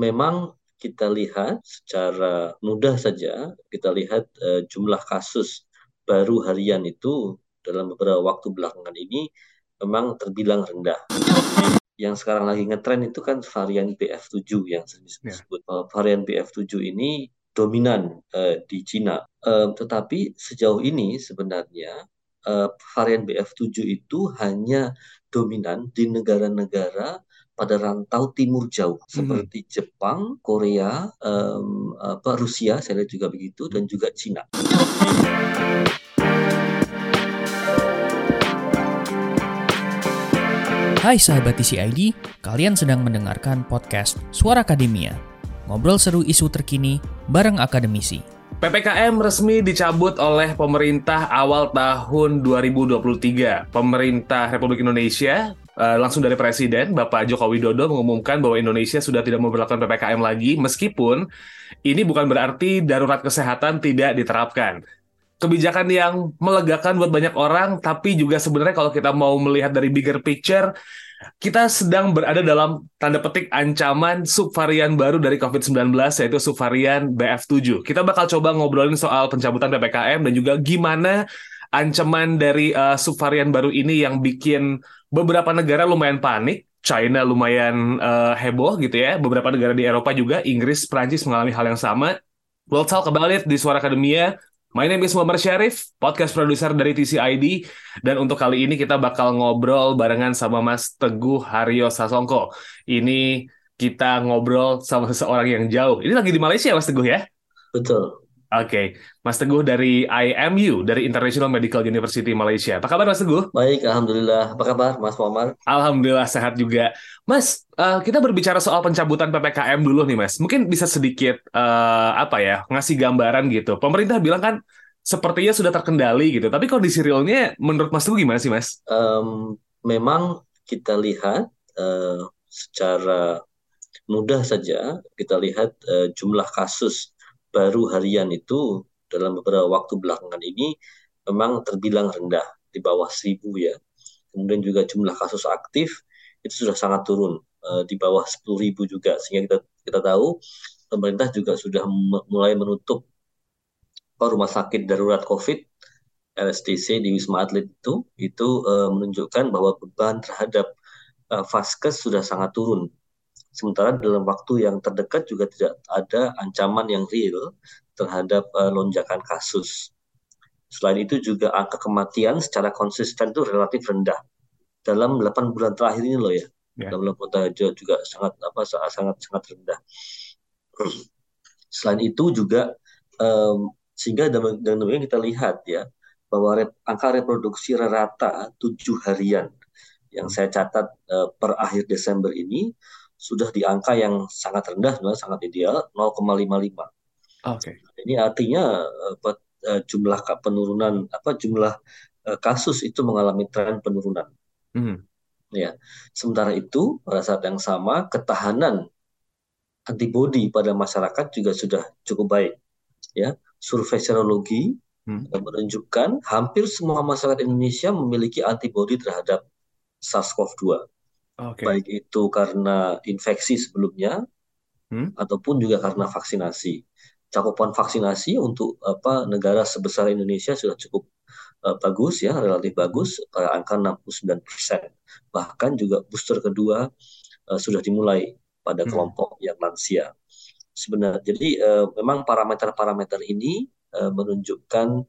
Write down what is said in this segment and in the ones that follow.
Memang kita lihat secara mudah saja, kita lihat uh, jumlah kasus baru harian itu dalam beberapa waktu belakangan ini memang terbilang rendah. Yang sekarang lagi ngetren itu kan varian BF7 yang disebut. Yeah. varian BF7 ini dominan uh, di Cina. Uh, tetapi sejauh ini sebenarnya uh, varian BF7 itu hanya dominan di negara-negara pada rantau timur jauh hmm. seperti Jepang, Korea, um, apa Rusia, saya lihat juga begitu dan juga Cina. Hai sahabat TCID, kalian sedang mendengarkan podcast Suara Akademia. Ngobrol seru isu terkini bareng akademisi. PPKM resmi dicabut oleh pemerintah awal tahun 2023. Pemerintah Republik Indonesia uh, langsung dari Presiden Bapak Joko Widodo mengumumkan bahwa Indonesia sudah tidak memperlakukan PPKM lagi meskipun ini bukan berarti darurat kesehatan tidak diterapkan. Kebijakan yang melegakan buat banyak orang, tapi juga sebenarnya kalau kita mau melihat dari bigger picture, kita sedang berada dalam tanda petik ancaman subvarian baru dari COVID-19 yaitu subvarian BF7. Kita bakal coba ngobrolin soal pencabutan PPKM dan juga gimana ancaman dari uh, subvarian baru ini yang bikin beberapa negara lumayan panik, China lumayan uh, heboh gitu ya, beberapa negara di Eropa juga, Inggris, Prancis mengalami hal yang sama. We'll talk about it di Suara Akademia. My name is Muhammad Syarif, podcast produser dari TCID, dan untuk kali ini kita bakal ngobrol barengan sama Mas Teguh Haryo Sasongko. Ini kita ngobrol sama seseorang yang jauh. Ini lagi di Malaysia Mas Teguh ya? Betul. Oke, okay. Mas Teguh dari IMU, dari International Medical University Malaysia. Apa kabar Mas Teguh? Baik, Alhamdulillah. Apa kabar Mas Muhammad? Alhamdulillah sehat juga. Mas, uh, kita berbicara soal pencabutan PPKM dulu nih Mas. Mungkin bisa sedikit, uh, apa ya, ngasih gambaran gitu. Pemerintah bilang kan sepertinya sudah terkendali gitu. Tapi kondisi realnya menurut Mas Teguh gimana sih Mas? Um, memang kita lihat uh, secara mudah saja, kita lihat uh, jumlah kasus baru harian itu dalam beberapa waktu belakangan ini memang terbilang rendah di bawah seribu ya. Kemudian juga jumlah kasus aktif itu sudah sangat turun uh, di bawah sepuluh ribu juga sehingga kita kita tahu pemerintah juga sudah mulai menutup rumah sakit darurat COVID RSTC di Wisma Atlet itu itu uh, menunjukkan bahwa beban terhadap uh, vaskes sudah sangat turun Sementara dalam waktu yang terdekat juga tidak ada ancaman yang real terhadap uh, lonjakan kasus. Selain itu juga angka kematian secara konsisten itu relatif rendah. Dalam 8 bulan terakhir ini loh ya. Yeah. Dalam 8 bulan juga sangat apa sangat sangat rendah. Selain itu juga um, sehingga dengan demikian kita lihat ya bahwa rep, angka reproduksi rata tujuh harian yang saya catat uh, per akhir Desember ini sudah di angka yang sangat rendah, sebenarnya sangat ideal, 0,55. Oke. Okay. Ini artinya apa, eh, jumlah penurunan apa jumlah eh, kasus itu mengalami tren penurunan. Mm. Ya. Sementara itu pada saat yang sama ketahanan antibodi pada masyarakat juga sudah cukup baik. Ya, survei serologi hmm. menunjukkan hampir semua masyarakat Indonesia memiliki antibodi terhadap SARS-CoV-2 okay. baik itu karena infeksi sebelumnya hmm? ataupun juga karena vaksinasi. Cakupan vaksinasi untuk apa negara sebesar Indonesia sudah cukup uh, bagus ya, relatif bagus pada angka 69 persen. Bahkan juga booster kedua uh, sudah dimulai pada hmm. kelompok yang lansia. Sebenarnya, jadi uh, memang parameter-parameter ini uh, menunjukkan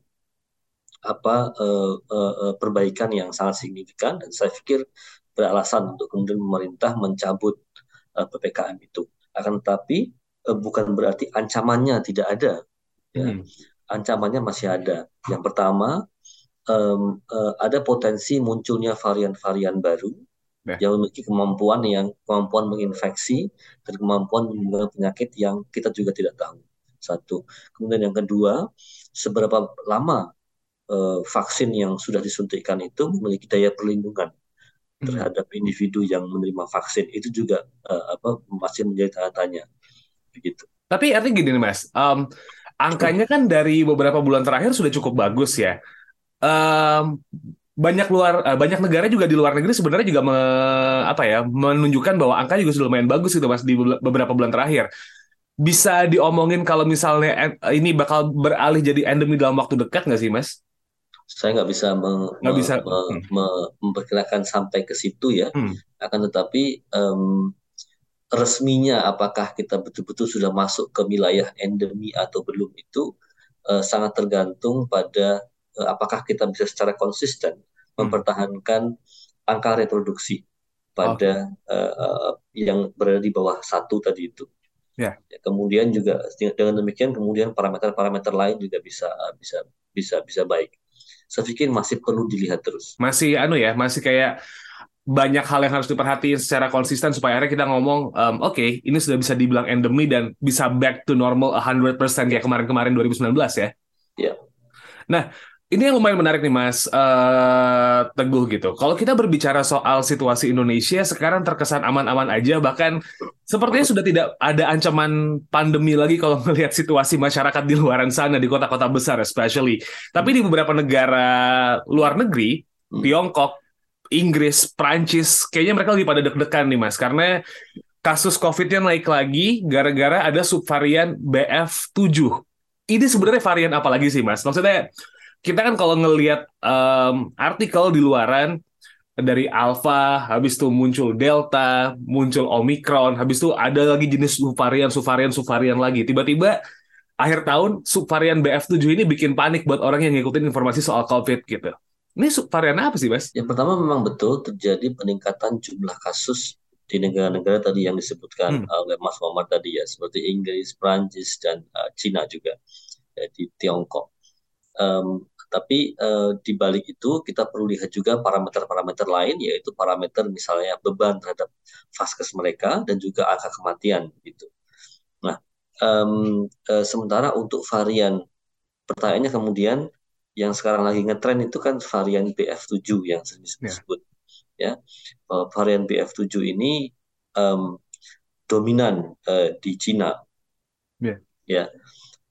apa uh, uh, perbaikan yang sangat signifikan dan saya pikir beralasan untuk kemudian pemerintah mencabut uh, eh, ppkm itu. Akan tetapi uh, bukan berarti ancamannya tidak ada. Ya. Hmm. Ancamannya masih ada. Yang pertama um, uh, ada potensi munculnya varian-varian baru yeah. yang memiliki kemampuan yang kemampuan menginfeksi dan kemampuan menyebabkan penyakit yang kita juga tidak tahu. Satu. Kemudian yang kedua, seberapa lama uh, vaksin yang sudah disuntikkan itu memiliki daya perlindungan. Terhadap individu yang menerima vaksin itu juga uh, apa masih menjadi tanda tanya begitu. Tapi artinya gini nih mas, um, angkanya kan dari beberapa bulan terakhir sudah cukup bagus ya. Um, banyak luar uh, banyak negara juga di luar negeri sebenarnya juga me, apa ya menunjukkan bahwa angka juga sudah lumayan bagus gitu mas di beberapa bulan terakhir bisa diomongin kalau misalnya ini bakal beralih jadi endemi dalam waktu dekat nggak sih mas? Saya nggak bisa, me, nggak bisa. Me, hmm. me, memperkirakan sampai ke situ ya, hmm. akan tetapi um, resminya apakah kita betul-betul sudah masuk ke wilayah endemi atau belum itu uh, sangat tergantung pada uh, apakah kita bisa secara konsisten hmm. mempertahankan angka reproduksi pada okay. uh, uh, yang berada di bawah satu tadi itu. Yeah. Ya, kemudian juga dengan demikian kemudian parameter-parameter lain juga bisa bisa bisa bisa baik. Saya pikir masih perlu dilihat terus. Masih anu ya, masih kayak banyak hal yang harus diperhatiin secara konsisten supaya akhirnya kita ngomong um, oke okay, ini sudah bisa dibilang endemi dan bisa back to normal 100% kayak kemarin-kemarin 2019 ya. Iya. Nah, ini yang lumayan menarik nih Mas uh, Teguh gitu. Kalau kita berbicara soal situasi Indonesia sekarang terkesan aman-aman aja, bahkan sepertinya sudah tidak ada ancaman pandemi lagi kalau melihat situasi masyarakat di luar sana di kota-kota besar especially. Tapi di beberapa negara luar negeri, hmm. Tiongkok, Inggris, Prancis, kayaknya mereka lebih pada deg-degan nih Mas, karena kasus COVID-nya naik lagi gara-gara ada subvarian BF7. Ini sebenarnya varian apa lagi sih Mas? Maksudnya kita kan kalau ngelihat um, artikel di luaran dari alpha, habis itu muncul delta, muncul omikron, habis itu ada lagi jenis subvarian, subvarian, subvarian lagi. Tiba-tiba akhir tahun subvarian BF7 ini bikin panik buat orang yang ngikutin informasi soal COVID gitu. Ini subvarian apa sih, Mas? Yang pertama memang betul terjadi peningkatan jumlah kasus di negara-negara tadi yang disebutkan hmm. oleh Mas Muhammad tadi ya, seperti Inggris, Prancis, dan uh, Cina juga ya, di Tiongkok. Um, tapi uh, di balik itu kita perlu lihat juga parameter-parameter lain yaitu parameter misalnya beban terhadap vaskes mereka dan juga angka kematian gitu. Nah, um, uh, sementara untuk varian pertanyaannya kemudian yang sekarang lagi ngetren itu kan varian BF7 yang sering disebut yeah. ya. Uh, varian BF7 ini um, dominan uh, di Cina. Yeah. Ya.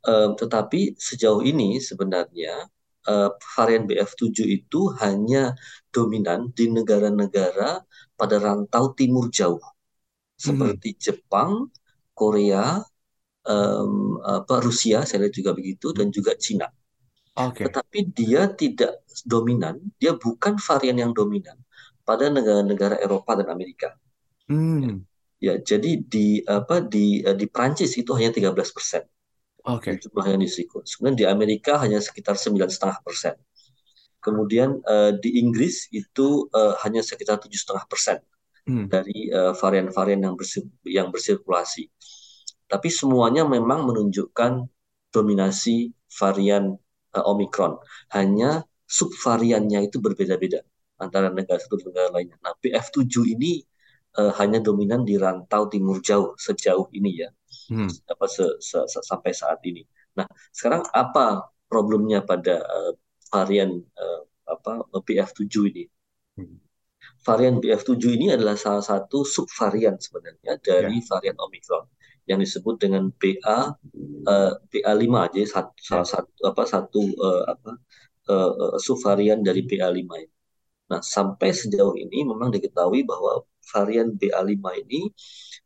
Um, tetapi sejauh ini sebenarnya uh, varian BF7 itu hanya dominan di negara-negara pada rantau timur jauh seperti hmm. Jepang, Korea, um, apa Rusia, saya lihat juga begitu dan juga Cina. Okay. Tetapi dia tidak dominan, dia bukan varian yang dominan pada negara-negara Eropa dan Amerika. Hmm. Ya, jadi di apa di di Prancis itu hanya 13 persen. Okay. Jumlah yang disikut. Kemudian di Amerika hanya sekitar sembilan setengah persen. Kemudian uh, di Inggris itu uh, hanya sekitar tujuh setengah persen hmm. dari uh, varian-varian yang bersir yang bersirkulasi. Tapi semuanya memang menunjukkan dominasi varian uh, Omicron. Hanya subvariannya itu berbeda-beda antara negara satu dan negara lainnya. Nah, BF7 ini uh, hanya dominan di rantau timur jauh sejauh ini ya hmm. apa se, se, se, sampai saat ini. Nah, sekarang apa problemnya pada uh, varian uh, apa BF7 ini? Hmm. Varian BF7 ini adalah salah satu subvarian sebenarnya dari yeah. varian Omicron yang disebut dengan BA uh, BA5 aja satu, yeah. salah satu apa satu uh, apa uh, subvarian dari BA5 ini. Nah, sampai sejauh ini memang diketahui bahwa varian BA5 ini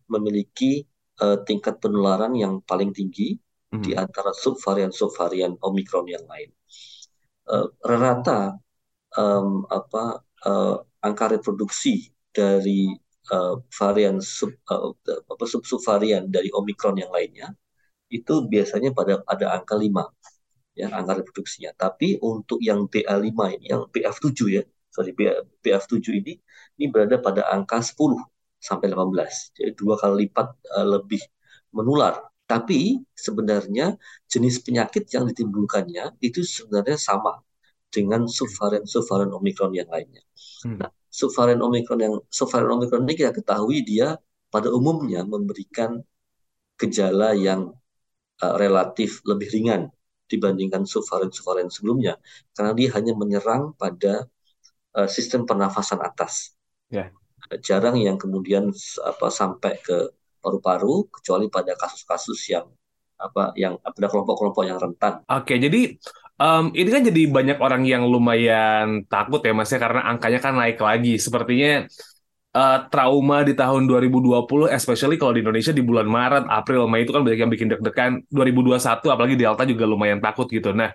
memiliki uh, tingkat penularan yang paling tinggi hmm. di antara subvarian-subvarian Omicron yang lain. Uh, rata um, apa uh, angka reproduksi dari uh, varian sub uh, apa sub subvarian dari Omicron yang lainnya itu biasanya pada ada angka 5 ya angka reproduksinya. Tapi untuk yang BA5 ini yang BF7 ya, sorry BF7 ini ini berada pada angka 10 sampai 18. Jadi dua kali lipat uh, lebih menular. Tapi sebenarnya jenis penyakit yang ditimbulkannya itu sebenarnya sama dengan subvarian-subvarian Omicron yang lainnya. Hmm. Nah, subvarian Omicron yang subvarian Omicron ini kita ketahui dia pada umumnya memberikan gejala yang uh, relatif lebih ringan dibandingkan subvarian-subvarian sebelumnya karena dia hanya menyerang pada uh, sistem pernafasan atas. Yeah jarang yang kemudian apa sampai ke paru-paru kecuali pada kasus-kasus yang apa yang pada kelompok-kelompok yang rentan. Oke, jadi Um, ini kan jadi banyak orang yang lumayan takut ya mas ya karena angkanya kan naik lagi. Sepertinya uh, trauma di tahun 2020, especially kalau di Indonesia di bulan Maret, April, Mei itu kan banyak yang bikin deg-degan. 2021 apalagi Delta juga lumayan takut gitu. Nah,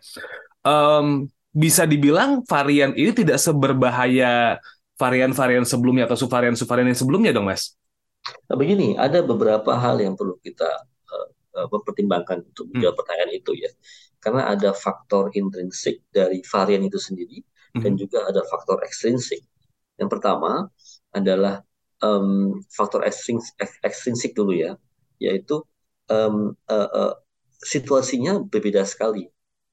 um, bisa dibilang varian ini tidak seberbahaya varian-varian sebelumnya atau subvarian-subvarian yang sebelumnya dong mas? Nah, begini, ada beberapa hal yang perlu kita uh, mempertimbangkan untuk menjawab hmm. pertanyaan itu ya karena ada faktor intrinsik dari varian itu sendiri mm-hmm. dan juga ada faktor ekstrinsik. Yang pertama adalah um, faktor ekstrinsik, ekstrinsik dulu ya, yaitu um, uh, uh, situasinya berbeda sekali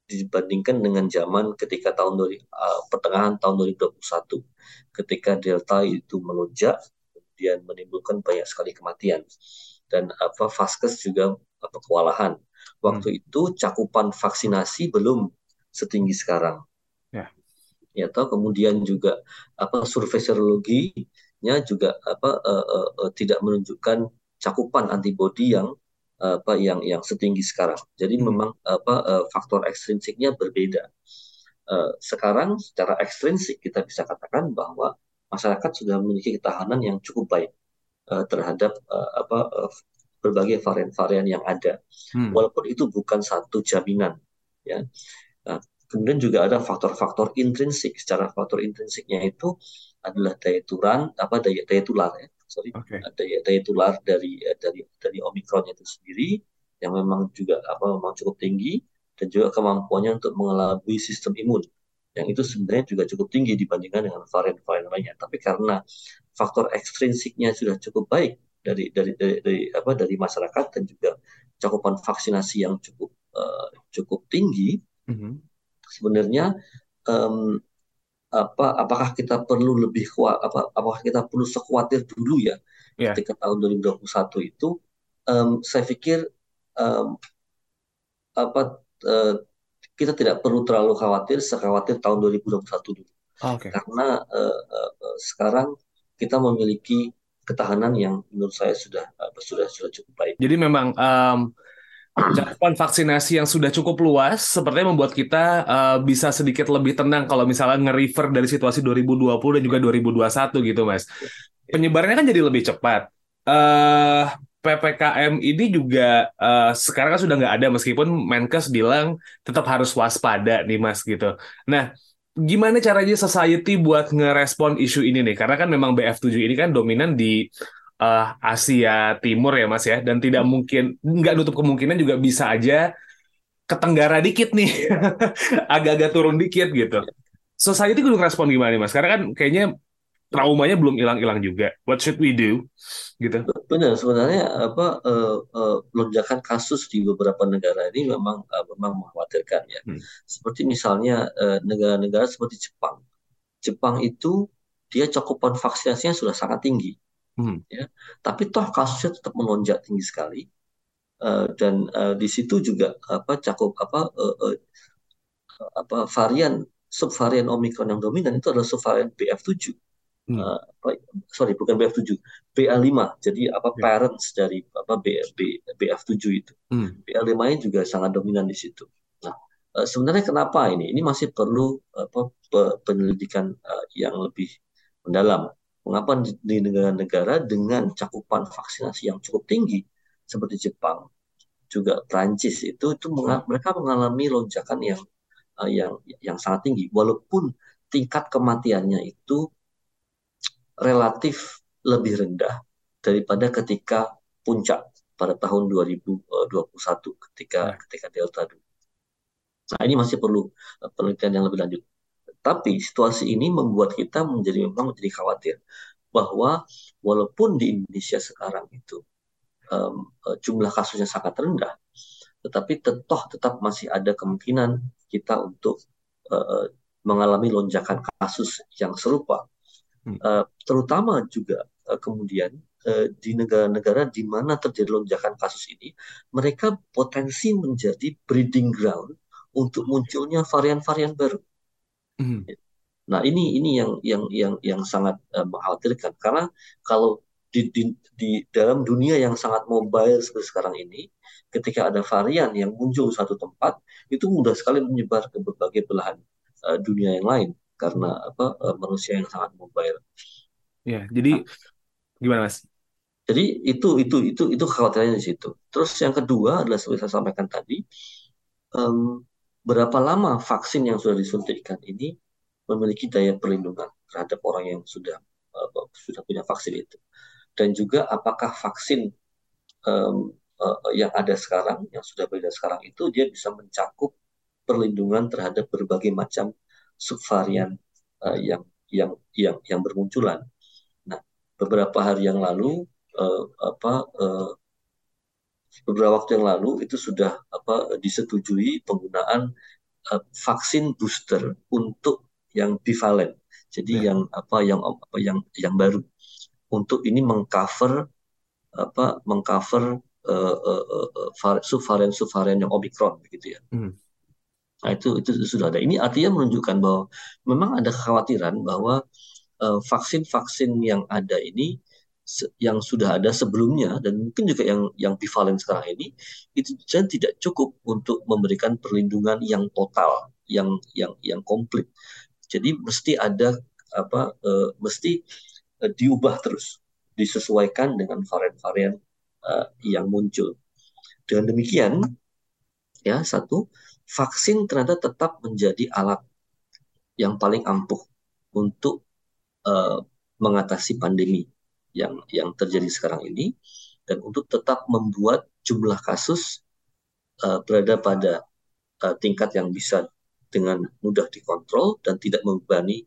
dibandingkan dengan zaman ketika tahun uh, pertengahan tahun 2021 ketika delta itu melonjak kemudian menimbulkan banyak sekali kematian dan apa vaskes juga apa kewalahan Waktu hmm. itu cakupan vaksinasi belum setinggi sekarang. Ya. Ya toh kemudian juga apa survei serologinya juga apa uh, uh, uh, tidak menunjukkan cakupan antibodi yang apa yang yang setinggi sekarang. Jadi hmm. memang apa uh, faktor ekstrinsiknya berbeda. Uh, sekarang secara ekstrinsik kita bisa katakan bahwa masyarakat sudah memiliki ketahanan yang cukup baik uh, terhadap apa berbagai varian-varian yang ada. Hmm. Walaupun itu bukan satu jaminan, ya. Nah, kemudian juga ada faktor-faktor intrinsik. Secara faktor intrinsiknya itu adalah daya turan, apa daya daya tular ya, sorry, okay. daya daya tular dari dari dari omikron itu sendiri yang memang juga apa memang cukup tinggi dan juga kemampuannya untuk mengelabui sistem imun yang itu sebenarnya juga cukup tinggi dibandingkan dengan varian-varian lainnya. Tapi karena faktor ekstrinsiknya sudah cukup baik dari dari dari, dari apa dari masyarakat dan juga cakupan vaksinasi yang cukup uh, cukup tinggi mm-hmm. sebenarnya um, apa apakah kita perlu lebih kuat apa apakah kita perlu sekuatir dulu ya yeah. ketika tahun 2021 itu um, saya pikir um, apa uh, kita tidak perlu terlalu khawatir sekhawatir tahun 2021 dulu okay. karena uh, uh, sekarang kita memiliki ketahanan yang menurut saya sudah uh, sudah sudah cukup baik. Jadi memang um, cakupan vaksinasi yang sudah cukup luas sepertinya membuat kita uh, bisa sedikit lebih tenang kalau misalnya nge-refer dari situasi 2020 dan juga 2021 gitu Mas. Penyebarannya kan jadi lebih cepat. Uh, PPKM ini juga uh, sekarang kan sudah nggak ada meskipun Menkes bilang tetap harus waspada nih Mas gitu. Nah, gimana caranya society buat ngerespon isu ini nih? Karena kan memang BF7 ini kan dominan di uh, Asia Timur ya Mas ya, dan tidak mungkin nggak nutup kemungkinan juga bisa aja ke Tenggara dikit nih, agak-agak turun dikit gitu. Society kudu ngerespon gimana nih Mas? Karena kan kayaknya traumanya belum hilang-hilang juga. What should we do? Gitu. Benar, sebenarnya apa uh, uh, lonjakan kasus di beberapa negara ini memang uh, memang mengkhawatirkan ya. Hmm. Seperti misalnya negara-negara uh, seperti Jepang. Jepang itu dia cakupan vaksinasinya sudah sangat tinggi. Hmm. Ya. Tapi toh kasusnya tetap melonjak tinggi sekali. Uh, dan uh, di situ juga apa cakup apa uh, uh, apa varian subvarian omikron yang dominan itu adalah subvarian BF7 hmm. uh, sorry bukan BF7 BA5 jadi apa yeah. parents dari apa B, B, BF7 itu hmm. BA5 nya juga sangat dominan di situ nah uh, sebenarnya kenapa ini ini masih perlu apa penyelidikan uh, yang lebih mendalam mengapa di negara-negara dengan cakupan vaksinasi yang cukup tinggi seperti Jepang juga Prancis itu itu hmm. mereka mengalami lonjakan yang uh, yang yang sangat tinggi walaupun tingkat kematiannya itu relatif lebih rendah daripada ketika puncak pada tahun 2021 ketika ya. ketika delta dulu. Nah ini masih perlu uh, penelitian yang lebih lanjut. Tapi situasi ini membuat kita menjadi memang menjadi khawatir bahwa walaupun di Indonesia sekarang itu um, jumlah kasusnya sangat rendah, tetapi tetap tetap masih ada kemungkinan kita untuk uh, mengalami lonjakan kasus yang serupa Uh, terutama juga uh, kemudian uh, di negara-negara di mana terjadi lonjakan kasus ini, mereka potensi menjadi breeding ground untuk munculnya varian-varian baru. Mm. Nah ini ini yang yang yang yang sangat uh, mengkhawatirkan karena kalau di, di, di dalam dunia yang sangat mobile seperti sekarang ini, ketika ada varian yang muncul satu tempat, itu mudah sekali menyebar ke berbagai belahan uh, dunia yang lain karena apa uh, manusia yang sangat mobile. Ya, jadi nah, gimana mas? Jadi itu itu itu itu kekhawatirannya di situ. Terus yang kedua adalah seperti saya sampaikan tadi, um, berapa lama vaksin yang sudah disuntikkan ini memiliki daya perlindungan terhadap orang yang sudah uh, sudah punya vaksin itu dan juga apakah vaksin um, uh, yang ada sekarang, yang sudah beredar sekarang itu dia bisa mencakup perlindungan terhadap berbagai macam subvarian uh, yang yang yang yang bermunculan. Nah, beberapa hari yang lalu uh, apa uh, beberapa waktu yang lalu itu sudah apa disetujui penggunaan uh, vaksin booster untuk yang bivalen. Jadi ya. yang apa yang apa yang yang baru untuk ini mengcover apa mengcover uh, uh, uh, subvarian subvarian yang omikron begitu ya. Hmm. Nah itu itu sudah ada. Ini artinya menunjukkan bahwa memang ada kekhawatiran bahwa vaksin-vaksin uh, yang ada ini yang sudah ada sebelumnya dan mungkin juga yang yang bivalen sekarang ini itu tidak cukup untuk memberikan perlindungan yang total, yang yang yang komplit. Jadi mesti ada apa uh, mesti uh, diubah terus, disesuaikan dengan varian-varian uh, yang muncul. Dengan demikian, ya satu vaksin ternyata tetap menjadi alat yang paling ampuh untuk uh, mengatasi pandemi yang yang terjadi sekarang ini dan untuk tetap membuat jumlah kasus uh, berada pada uh, tingkat yang bisa dengan mudah dikontrol dan tidak membebani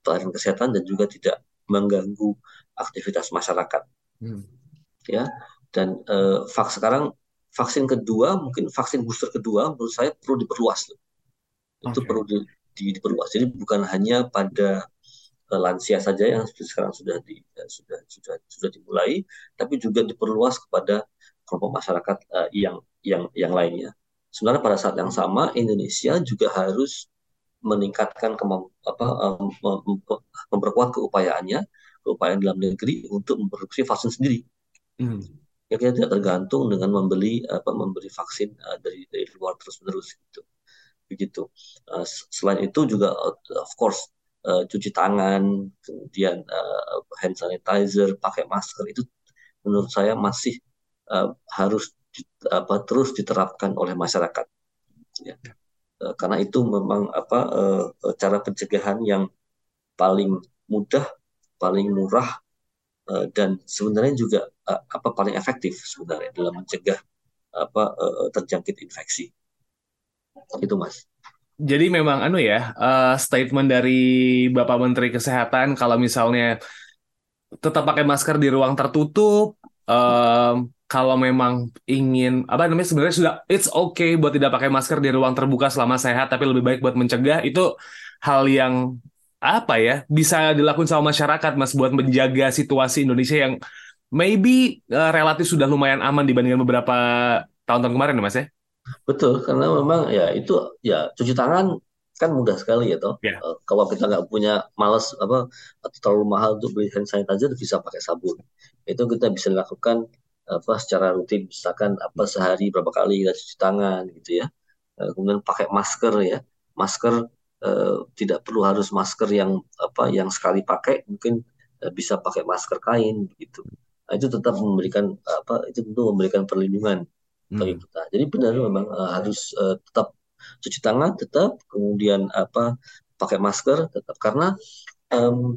pelayanan kesehatan dan juga tidak mengganggu aktivitas masyarakat. Hmm. Ya, dan uh, vaks sekarang vaksin kedua mungkin vaksin booster kedua menurut saya perlu diperluas loh. Itu perlu di, di, diperluas. Jadi bukan hanya pada lansia saja yang sekarang sudah di uh, sudah sudah sudah dimulai, tapi juga diperluas kepada kelompok masyarakat uh, yang yang yang lainnya. Sebenarnya pada saat yang sama Indonesia juga harus meningkatkan kemamp apa um, memperkuat keupayaannya keupayaan dalam negeri untuk memproduksi vaksin sendiri. Hmm. Ya kita tidak tergantung dengan membeli apa memberi vaksin uh, dari dari luar terus menerus gitu. Begitu. Uh, selain itu juga uh, of course uh, cuci tangan, kemudian uh, hand sanitizer, pakai masker itu menurut saya masih uh, harus apa terus diterapkan oleh masyarakat. Ya. Uh, karena itu memang apa uh, cara pencegahan yang paling mudah, paling murah uh, dan sebenarnya juga uh, apa paling efektif sebenarnya dalam mencegah apa uh, terjangkit infeksi. Itu Mas. Jadi memang anu ya, uh, statement dari Bapak Menteri Kesehatan kalau misalnya tetap pakai masker di ruang tertutup, um, kalau memang ingin apa namanya sebenarnya sudah it's okay buat tidak pakai masker di ruang terbuka selama sehat tapi lebih baik buat mencegah. Itu hal yang apa ya bisa dilakukan sama masyarakat mas buat menjaga situasi Indonesia yang maybe uh, relatif sudah lumayan aman dibandingkan beberapa tahun-tahun kemarin ya mas ya betul karena memang ya itu ya cuci tangan kan mudah sekali ya toh. Yeah. uh, kalau kita nggak punya males apa atau terlalu mahal untuk beli hand sanitizer bisa pakai sabun. Itu kita bisa lakukan apa secara rutin. Misalkan apa sehari berapa kali kita cuci tangan gitu ya. Eh, kemudian pakai masker ya. Masker eh, tidak perlu harus masker yang apa yang sekali pakai. Mungkin eh, bisa pakai masker kain gitu. Nah, itu tetap memberikan apa itu tentu memberikan perlindungan bagi hmm. kita jadi benar memang uh, harus uh, tetap cuci tangan tetap kemudian apa pakai masker tetap karena um,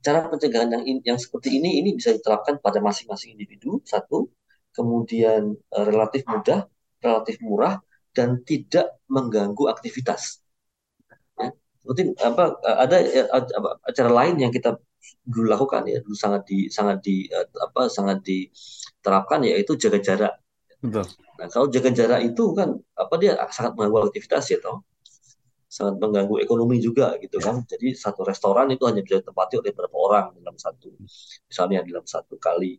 cara pencegahan yang yang seperti ini ini bisa diterapkan pada masing-masing individu satu kemudian uh, relatif mudah relatif murah dan tidak mengganggu aktivitas ya. seperti apa ada ya, acara lain yang kita dulu lakukan ya dulu sangat di sangat di apa sangat diterapkan yaitu jaga jarak Betul. Nah, kalau jaga jarak itu kan apa dia sangat mengganggu aktivitas ya toh sangat mengganggu ekonomi juga gitu ya. kan. Jadi satu restoran itu hanya bisa ditempati oleh beberapa orang dalam satu misalnya dalam satu kali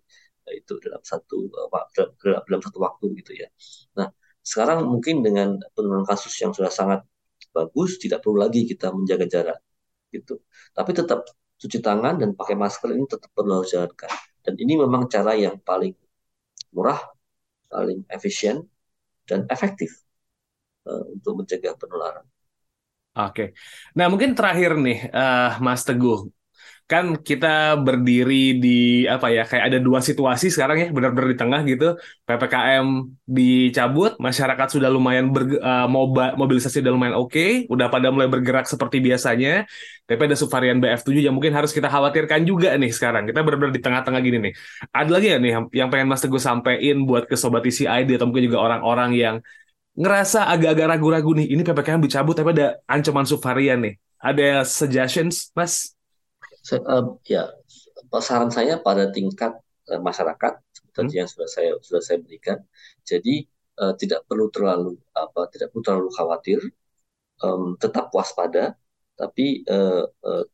itu dalam satu dalam, dalam satu waktu gitu ya. Nah, sekarang mungkin dengan penurunan kasus yang sudah sangat bagus tidak perlu lagi kita menjaga jarak gitu. Tapi tetap cuci tangan dan pakai masker ini tetap perlu harus jalankan. Dan ini memang cara yang paling murah, paling efisien, dan efektif uh, untuk mencegah penularan. Oke, nah mungkin terakhir nih, uh, Mas Teguh, kan kita berdiri di apa ya kayak ada dua situasi sekarang ya benar-benar di tengah gitu. Ppkm dicabut masyarakat sudah lumayan ber, uh, moba, mobilisasi sudah lumayan oke okay, udah pada mulai bergerak seperti biasanya. Tapi ada subvarian BF7 yang mungkin harus kita khawatirkan juga nih sekarang. Kita benar-benar di tengah-tengah gini nih. Ada lagi ya nih yang pengen Mas Teguh sampaikan buat ke sobat TCID atau mungkin juga orang-orang yang ngerasa agak-agak ragu-ragu nih ini ppkm dicabut tapi ada ancaman subvarian nih. Ada suggestions Mas saya, uh, ya saran saya pada tingkat uh, masyarakat seperti hmm. yang sudah saya sudah saya berikan. Jadi uh, tidak perlu terlalu apa tidak perlu terlalu khawatir, um, tetap waspada. Tapi uh, uh,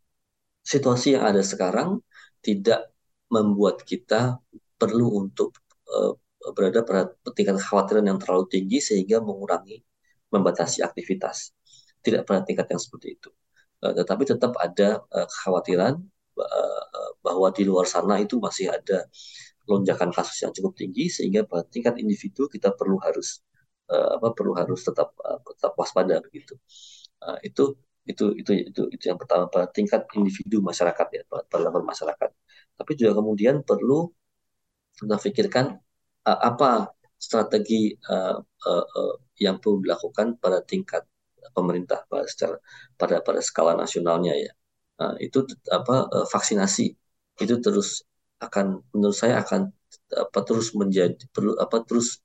situasi yang ada sekarang tidak membuat kita perlu untuk uh, berada pada tingkat kekhawatiran yang terlalu tinggi sehingga mengurangi membatasi aktivitas. Tidak pada tingkat yang seperti itu. Eh, tetapi tetap ada uh, kekhawatiran uh, bahwa di luar sana itu masih ada lonjakan kasus yang cukup tinggi sehingga pada tingkat individu kita perlu harus apa perlu harus tetap tetap waspada begitu. Itu itu itu itu itu yang pertama pada tingkat individu masyarakat ya pada level masyarakat. Tapi juga kemudian perlu kita pikirkan apa strategi yang perlu dilakukan pada tingkat pemerintah secara pada pada skala nasionalnya ya. Uh, itu apa uh, vaksinasi itu terus akan menurut saya akan apa terus menjadi perlu apa terus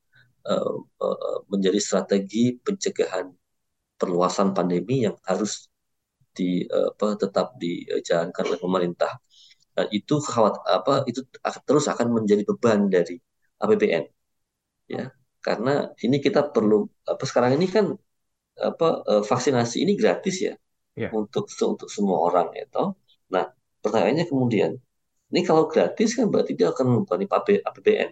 uh, uh, menjadi strategi pencegahan perluasan pandemi yang harus di uh, apa tetap dijalankan oleh pemerintah. Dan itu khawat apa itu terus akan menjadi beban dari APBN ya. Karena ini kita perlu apa sekarang ini kan apa uh, vaksinasi ini gratis ya yeah. untuk untuk semua orang ya toh. Nah, pertanyaannya kemudian ini kalau gratis kan berarti dia akan membebani APBN.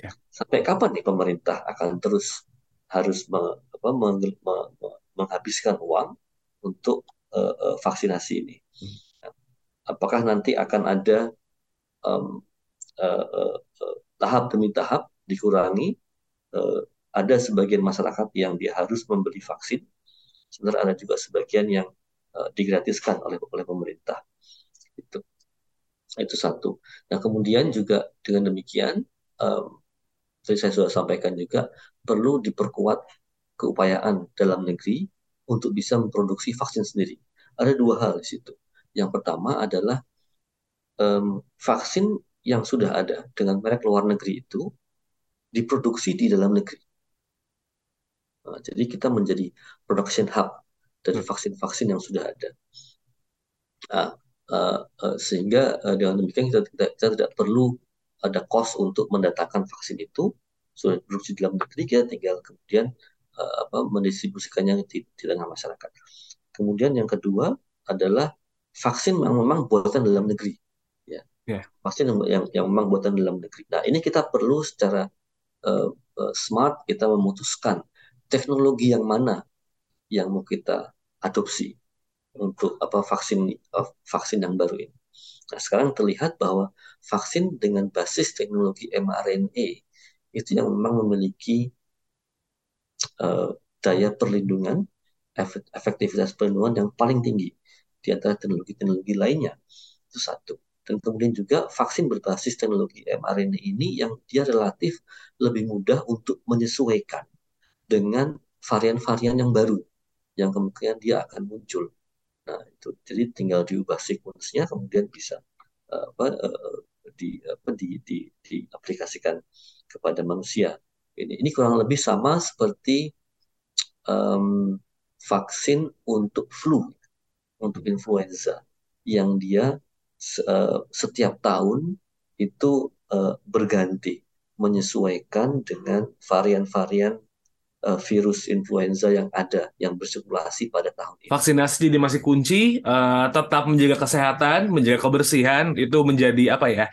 Yeah. Sampai kapan nih pemerintah akan terus harus me, apa, meng, me, me, menghabiskan uang untuk uh, uh, vaksinasi ini? Hmm. Apakah nanti akan ada um, uh, uh, uh, tahap demi tahap dikurangi uh, ada sebagian masyarakat yang dia harus membeli vaksin, sebenarnya ada juga sebagian yang uh, digratiskan oleh oleh pemerintah. Itu itu satu. Nah kemudian juga dengan demikian, um, tadi saya sudah sampaikan juga perlu diperkuat keupayaan dalam negeri untuk bisa memproduksi vaksin sendiri. Ada dua hal di situ. Yang pertama adalah um, vaksin yang sudah ada dengan merek luar negeri itu diproduksi di dalam negeri. Nah, jadi kita menjadi production hub dari vaksin-vaksin yang sudah ada. Nah, uh, uh, sehingga uh, dengan demikian kita, kita, kita tidak perlu ada cost untuk mendatangkan vaksin itu sudah produksi dalam negeri kita tinggal kemudian uh, apa mendistribusikannya di, di tengah masyarakat. Kemudian yang kedua adalah vaksin yang memang buatan dalam negeri, ya. Yeah. Vaksin yang, yang yang memang buatan dalam negeri. Nah ini kita perlu secara uh, uh, smart kita memutuskan teknologi yang mana yang mau kita adopsi untuk apa vaksin uh, vaksin yang baru ini. Nah, sekarang terlihat bahwa vaksin dengan basis teknologi mRNA itu yang memang memiliki uh, daya perlindungan, efektivitas perlindungan yang paling tinggi di antara teknologi-teknologi lainnya. Itu satu. Dan kemudian juga vaksin berbasis teknologi mRNA ini yang dia relatif lebih mudah untuk menyesuaikan dengan varian-varian yang baru yang kemungkinan dia akan muncul. Nah, itu jadi tinggal diubah sekuensnya kemudian bisa uh, apa uh, di apa di, di diaplikasikan kepada manusia. Ini ini kurang lebih sama seperti um, vaksin untuk flu, untuk influenza yang dia uh, setiap tahun itu uh, berganti menyesuaikan dengan varian-varian uh, virus influenza yang ada yang bersirkulasi pada tahun ini. Vaksinasi jadi masih kunci, uh, tetap menjaga kesehatan, menjaga kebersihan itu menjadi apa ya?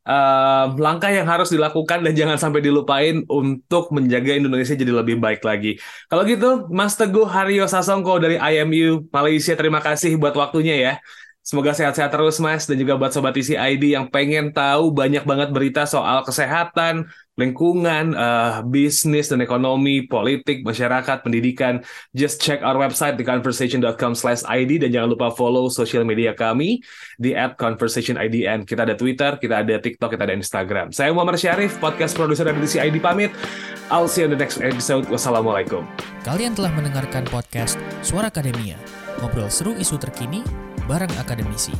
Uh, langkah yang harus dilakukan dan jangan sampai dilupain untuk menjaga Indonesia jadi lebih baik lagi. Kalau gitu, Mas Teguh Haryo Sasongko dari IMU Malaysia, terima kasih buat waktunya ya. Semoga sehat-sehat terus Mas dan juga buat sobat isi ID yang pengen tahu banyak banget berita soal kesehatan, lingkungan, uh, bisnis dan ekonomi, politik, masyarakat, pendidikan. Just check our website di conversation.com/id dan jangan lupa follow sosial media kami di @conversationidn. Kita ada Twitter, kita ada TikTok, kita ada Instagram. Saya Muhammad Syarif, podcast produser dari ID pamit. I'll see you in the next episode. Wassalamualaikum. Kalian telah mendengarkan podcast Suara Akademia. Ngobrol seru isu terkini bareng akademisi.